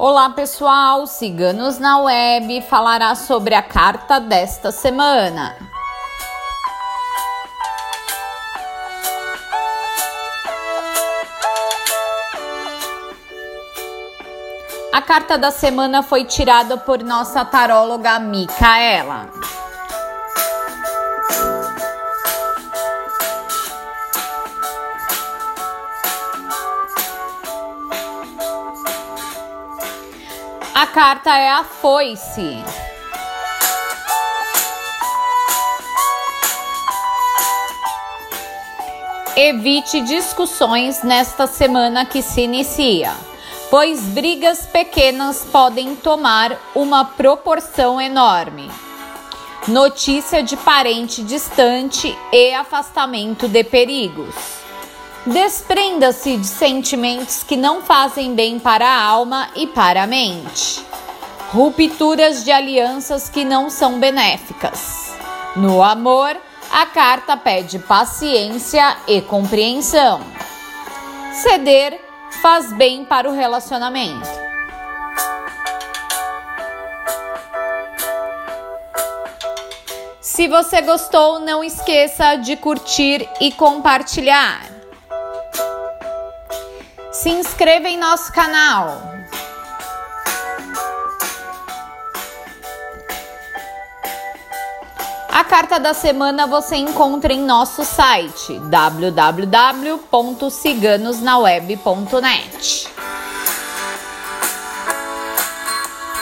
Olá pessoal, Ciganos na Web falará sobre a carta desta semana. A carta da semana foi tirada por nossa taróloga Micaela. A carta é a foice. Evite discussões nesta semana que se inicia, pois brigas pequenas podem tomar uma proporção enorme. Notícia de parente distante e afastamento de perigos. Desprenda-se de sentimentos que não fazem bem para a alma e para a mente. Rupturas de alianças que não são benéficas. No amor, a carta pede paciência e compreensão. Ceder faz bem para o relacionamento. Se você gostou, não esqueça de curtir e compartilhar se inscreva em nosso canal. A carta da semana você encontra em nosso site www.ciganosnaweb.net.